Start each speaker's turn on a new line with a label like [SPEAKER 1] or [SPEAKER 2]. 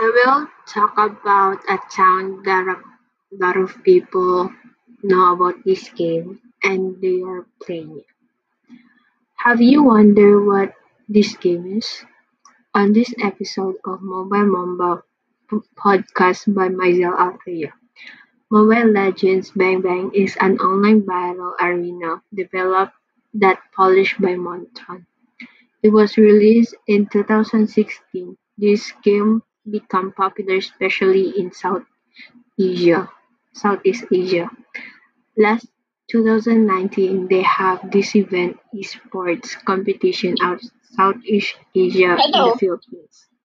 [SPEAKER 1] I will talk about a town that a lot of people know about this game and they are playing it. Have you wondered what this game is? On this episode of Mobile Mamba podcast by Maisel Althea, Mobile Legends Bang Bang is an online battle arena developed that polished by Moonton. It was released in two thousand sixteen. This game became popular especially in South Asia, Southeast Asia. Last two thousand nineteen they have this event esports competition out Southeast Asia in the Philippines.